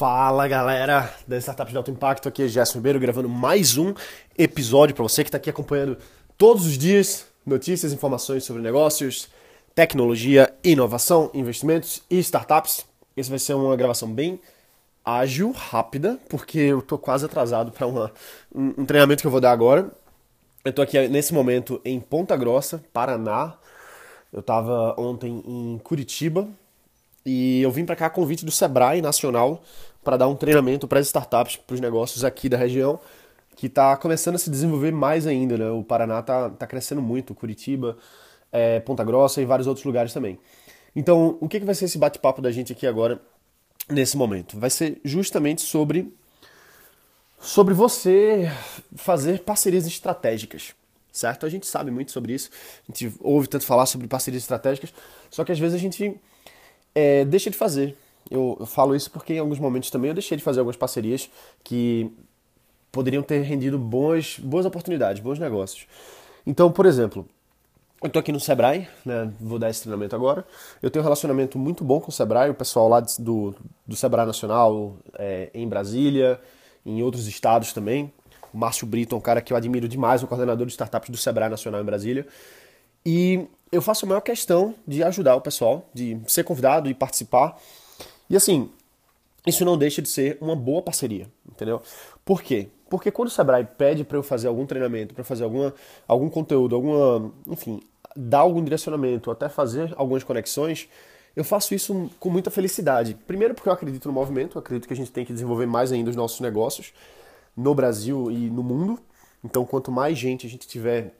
Fala galera da Startup de Alto Impacto, aqui é Gerson Ribeiro gravando mais um episódio para você que está aqui acompanhando todos os dias notícias, informações sobre negócios, tecnologia, inovação, investimentos e startups. Esse vai ser uma gravação bem ágil, rápida, porque eu estou quase atrasado para um, um treinamento que eu vou dar agora. Eu estou aqui nesse momento em Ponta Grossa, Paraná. Eu estava ontem em Curitiba, e eu vim para cá a convite do Sebrae Nacional para dar um treinamento para as startups, para os negócios aqui da região, que está começando a se desenvolver mais ainda. Né? O Paraná está tá crescendo muito, Curitiba, é, Ponta Grossa e vários outros lugares também. Então, o que, que vai ser esse bate-papo da gente aqui agora, nesse momento? Vai ser justamente sobre, sobre você fazer parcerias estratégicas certo? A gente sabe muito sobre isso, a gente ouve tanto falar sobre parcerias estratégicas, só que às vezes a gente é, deixa de fazer. Eu, eu, falo isso porque em alguns momentos também eu deixei de fazer algumas parcerias que poderiam ter rendido boas, boas oportunidades, bons negócios. Então, por exemplo, eu estou aqui no Sebrae, né, vou dar esse treinamento agora. Eu tenho um relacionamento muito bom com o Sebrae, o pessoal lá do, do Sebrae Nacional é, em Brasília, em outros estados também. O Márcio Brito é um cara que eu admiro demais, o coordenador de startups do Sebrae Nacional em Brasília. E eu faço a maior questão de ajudar o pessoal, de ser convidado e participar. E assim, isso não deixa de ser uma boa parceria, entendeu? Por quê? Porque quando o Sebrae pede para eu fazer algum treinamento, para fazer alguma, algum conteúdo, alguma, enfim, dar algum direcionamento, até fazer algumas conexões, eu faço isso com muita felicidade. Primeiro porque eu acredito no movimento, acredito que a gente tem que desenvolver mais ainda os nossos negócios no Brasil e no mundo. Então, quanto mais gente a gente tiver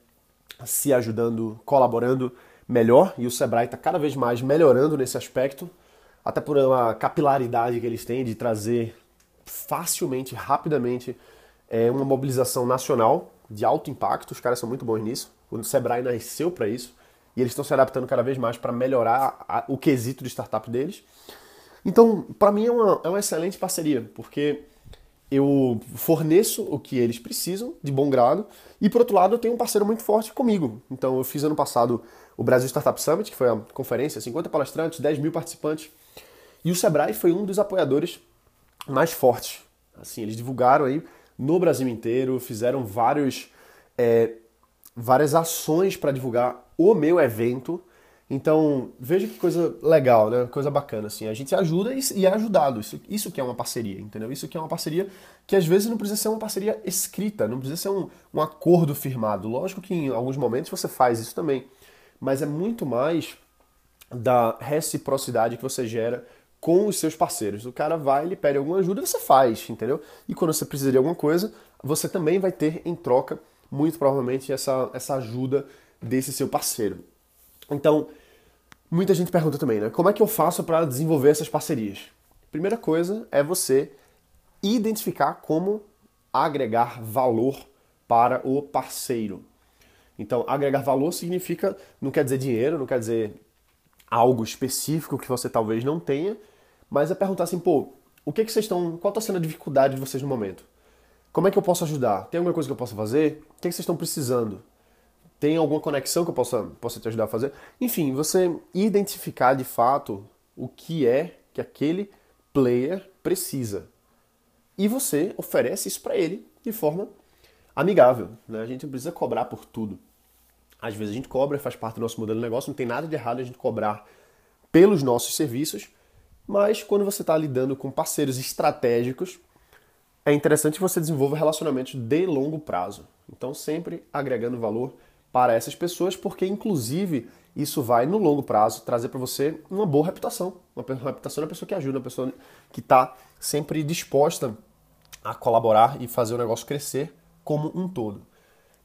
se ajudando, colaborando melhor, e o Sebrae está cada vez mais melhorando nesse aspecto, até por uma capilaridade que eles têm de trazer facilmente, rapidamente, é, uma mobilização nacional de alto impacto. Os caras são muito bons nisso. O Sebrae nasceu para isso e eles estão se adaptando cada vez mais para melhorar a, o quesito de startup deles. Então, para mim é uma, é uma excelente parceria, porque eu forneço o que eles precisam, de bom grado, e por outro lado eu tenho um parceiro muito forte comigo. Então eu fiz ano passado o Brasil Startup Summit, que foi a conferência, 50 palestrantes, 10 mil participantes, e o Sebrae foi um dos apoiadores mais fortes. Assim, eles divulgaram aí no Brasil inteiro, fizeram vários, é, várias ações para divulgar o meu evento, então, veja que coisa legal, né? Coisa bacana, assim. A gente ajuda e, é ajudado. Isso, isso que é uma parceria, entendeu? Isso que é uma parceria que às vezes não precisa ser uma parceria escrita, não precisa ser um, um acordo firmado. Lógico que em alguns momentos você faz isso também. Mas é muito mais da reciprocidade que você gera com os seus parceiros. O cara vai, ele pede alguma ajuda você faz, entendeu? E quando você precisa de alguma coisa, você também vai ter em troca, muito provavelmente, essa, essa ajuda desse seu parceiro. Então, Muita gente pergunta também, né? Como é que eu faço para desenvolver essas parcerias? Primeira coisa é você identificar como agregar valor para o parceiro. Então, agregar valor significa, não quer dizer dinheiro, não quer dizer algo específico que você talvez não tenha, mas é perguntar assim, pô, o que, que vocês estão. Qual está sendo a dificuldade de vocês no momento? Como é que eu posso ajudar? Tem alguma coisa que eu possa fazer? O que, que vocês estão precisando? Tem alguma conexão que eu possa, possa te ajudar a fazer? Enfim, você identificar de fato o que é que aquele player precisa. E você oferece isso para ele de forma amigável. Né? A gente não precisa cobrar por tudo. Às vezes a gente cobra, faz parte do nosso modelo de negócio, não tem nada de errado a gente cobrar pelos nossos serviços, mas quando você está lidando com parceiros estratégicos, é interessante que você desenvolva relacionamentos de longo prazo. Então, sempre agregando valor para essas pessoas, porque inclusive isso vai no longo prazo trazer para você uma boa reputação, uma reputação da pessoa que ajuda, uma pessoa que está sempre disposta a colaborar e fazer o negócio crescer como um todo.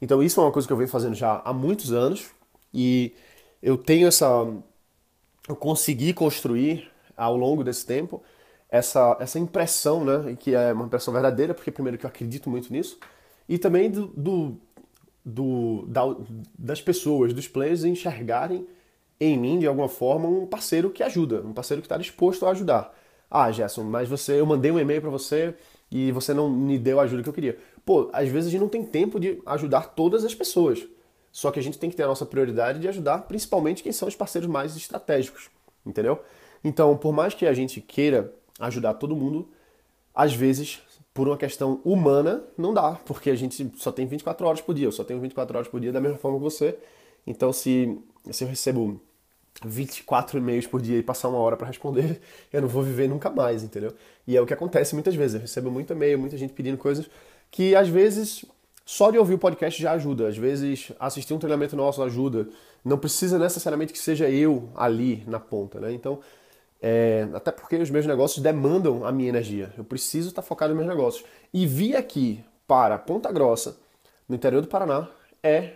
Então isso é uma coisa que eu venho fazendo já há muitos anos e eu tenho essa, eu consegui construir ao longo desse tempo essa, essa impressão, né, que é uma impressão verdadeira, porque primeiro que eu acredito muito nisso, e também do, do do, da, das pessoas, dos players enxergarem em mim, de alguma forma, um parceiro que ajuda, um parceiro que está disposto a ajudar. Ah, Gerson, mas você, eu mandei um e-mail para você e você não me deu a ajuda que eu queria. Pô, às vezes a gente não tem tempo de ajudar todas as pessoas. Só que a gente tem que ter a nossa prioridade de ajudar principalmente quem são os parceiros mais estratégicos, entendeu? Então, por mais que a gente queira ajudar todo mundo, às vezes, por uma questão humana, não dá, porque a gente só tem 24 horas por dia, eu só tenho 24 horas por dia da mesma forma que você. Então, se, se eu recebo 24 e-mails por dia e passar uma hora para responder, eu não vou viver nunca mais, entendeu? E é o que acontece muitas vezes. Eu recebo muito e-mail, muita gente pedindo coisas que às vezes só de ouvir o podcast já ajuda. Às vezes assistir um treinamento nosso ajuda. Não precisa necessariamente que seja eu ali na ponta, né? Então, é, até porque os meus negócios demandam a minha energia. Eu preciso estar focado nos meus negócios. E vir aqui para Ponta Grossa, no interior do Paraná, é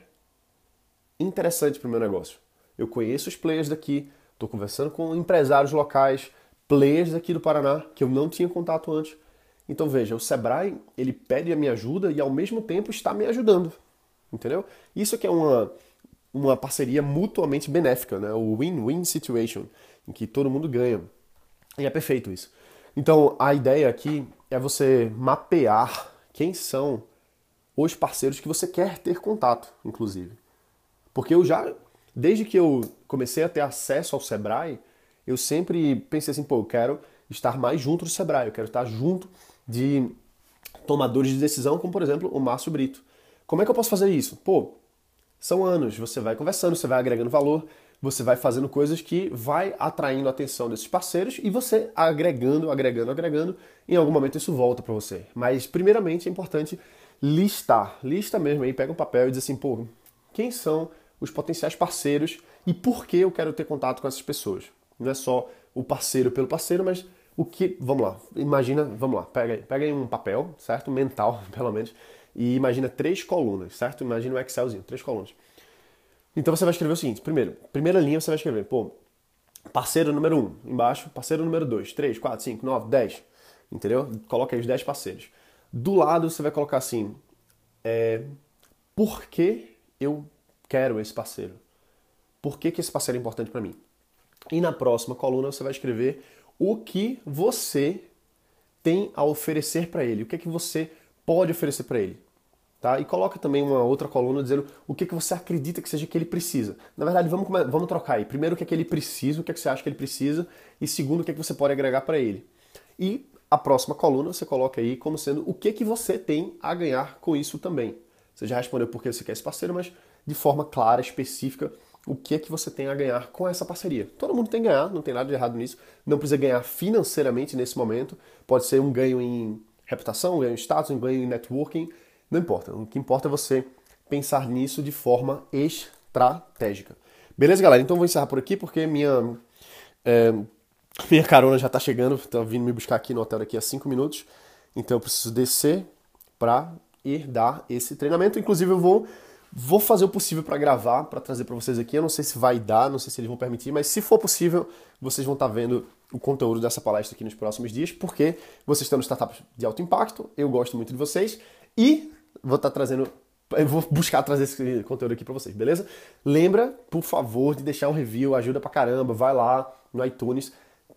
interessante para o meu negócio. Eu conheço os players daqui, estou conversando com empresários locais, players daqui do Paraná, que eu não tinha contato antes. Então veja, o Sebrae, ele pede a minha ajuda e ao mesmo tempo está me ajudando. Entendeu? Isso que é uma, uma parceria mutuamente benéfica, né? o win-win situation, em que todo mundo ganha. E é perfeito isso. Então a ideia aqui é você mapear quem são os parceiros que você quer ter contato, inclusive. Porque eu já, desde que eu comecei a ter acesso ao Sebrae, eu sempre pensei assim, pô, eu quero estar mais junto do Sebrae, eu quero estar junto de tomadores de decisão, como por exemplo o Márcio Brito. Como é que eu posso fazer isso? Pô, são anos, você vai conversando, você vai agregando valor, você vai fazendo coisas que vai atraindo a atenção desses parceiros e você agregando, agregando, agregando, em algum momento isso volta para você. Mas primeiramente é importante listar, lista mesmo aí, pega um papel e diz assim, pô, quem são os potenciais parceiros e por que eu quero ter contato com essas pessoas? Não é só o parceiro pelo parceiro, mas o que. Vamos lá, imagina, vamos lá, pega aí, pega aí um papel, certo? Mental, pelo menos, e imagina três colunas, certo? Imagina um Excelzinho, três colunas. Então você vai escrever o seguinte: primeiro, primeira linha você vai escrever, pô, parceiro número um, embaixo, parceiro número dois, três, quatro, cinco, nove, dez, entendeu? Coloca aí os dez parceiros. Do lado você vai colocar assim, é, por que eu quero esse parceiro? Por que, que esse parceiro é importante para mim? E na próxima coluna você vai escrever o que você tem a oferecer para ele, o que é que você pode oferecer para ele. Tá? E coloca também uma outra coluna dizendo o que, que você acredita que seja que ele precisa. Na verdade, vamos, vamos trocar aí. Primeiro, o que é que ele precisa, o que é que você acha que ele precisa, e segundo, o que é que você pode agregar para ele. E a próxima coluna você coloca aí como sendo o que, que você tem a ganhar com isso também. Você já respondeu por que você quer esse parceiro, mas de forma clara, específica, o que é que você tem a ganhar com essa parceria. Todo mundo tem a ganhar, não tem nada de errado nisso. Não precisa ganhar financeiramente nesse momento. Pode ser um ganho em reputação, um ganho em status, um ganho em networking. Não importa. O que importa é você pensar nisso de forma estratégica. Beleza, galera? Então vou encerrar por aqui porque minha, é, minha carona já está chegando. Está vindo me buscar aqui no hotel daqui a 5 minutos. Então eu preciso descer para ir dar esse treinamento. Inclusive eu vou Vou fazer o possível para gravar, para trazer para vocês aqui. Eu não sei se vai dar, não sei se eles vão permitir, mas se for possível, vocês vão estar tá vendo o conteúdo dessa palestra aqui nos próximos dias, porque vocês estão no Startups de Alto Impacto, eu gosto muito de vocês e vou estar tá trazendo eu vou buscar trazer esse conteúdo aqui para vocês, beleza? Lembra, por favor, de deixar um review, ajuda pra caramba. Vai lá no iTunes,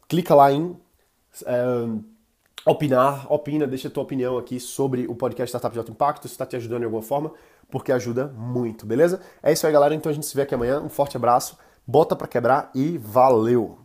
clica lá em é, opinar, opina, deixa a tua opinião aqui sobre o podcast Startup de Alto Impacto, se está te ajudando de alguma forma porque ajuda muito, beleza? É isso aí, galera. Então a gente se vê aqui amanhã. Um forte abraço, bota para quebrar e valeu!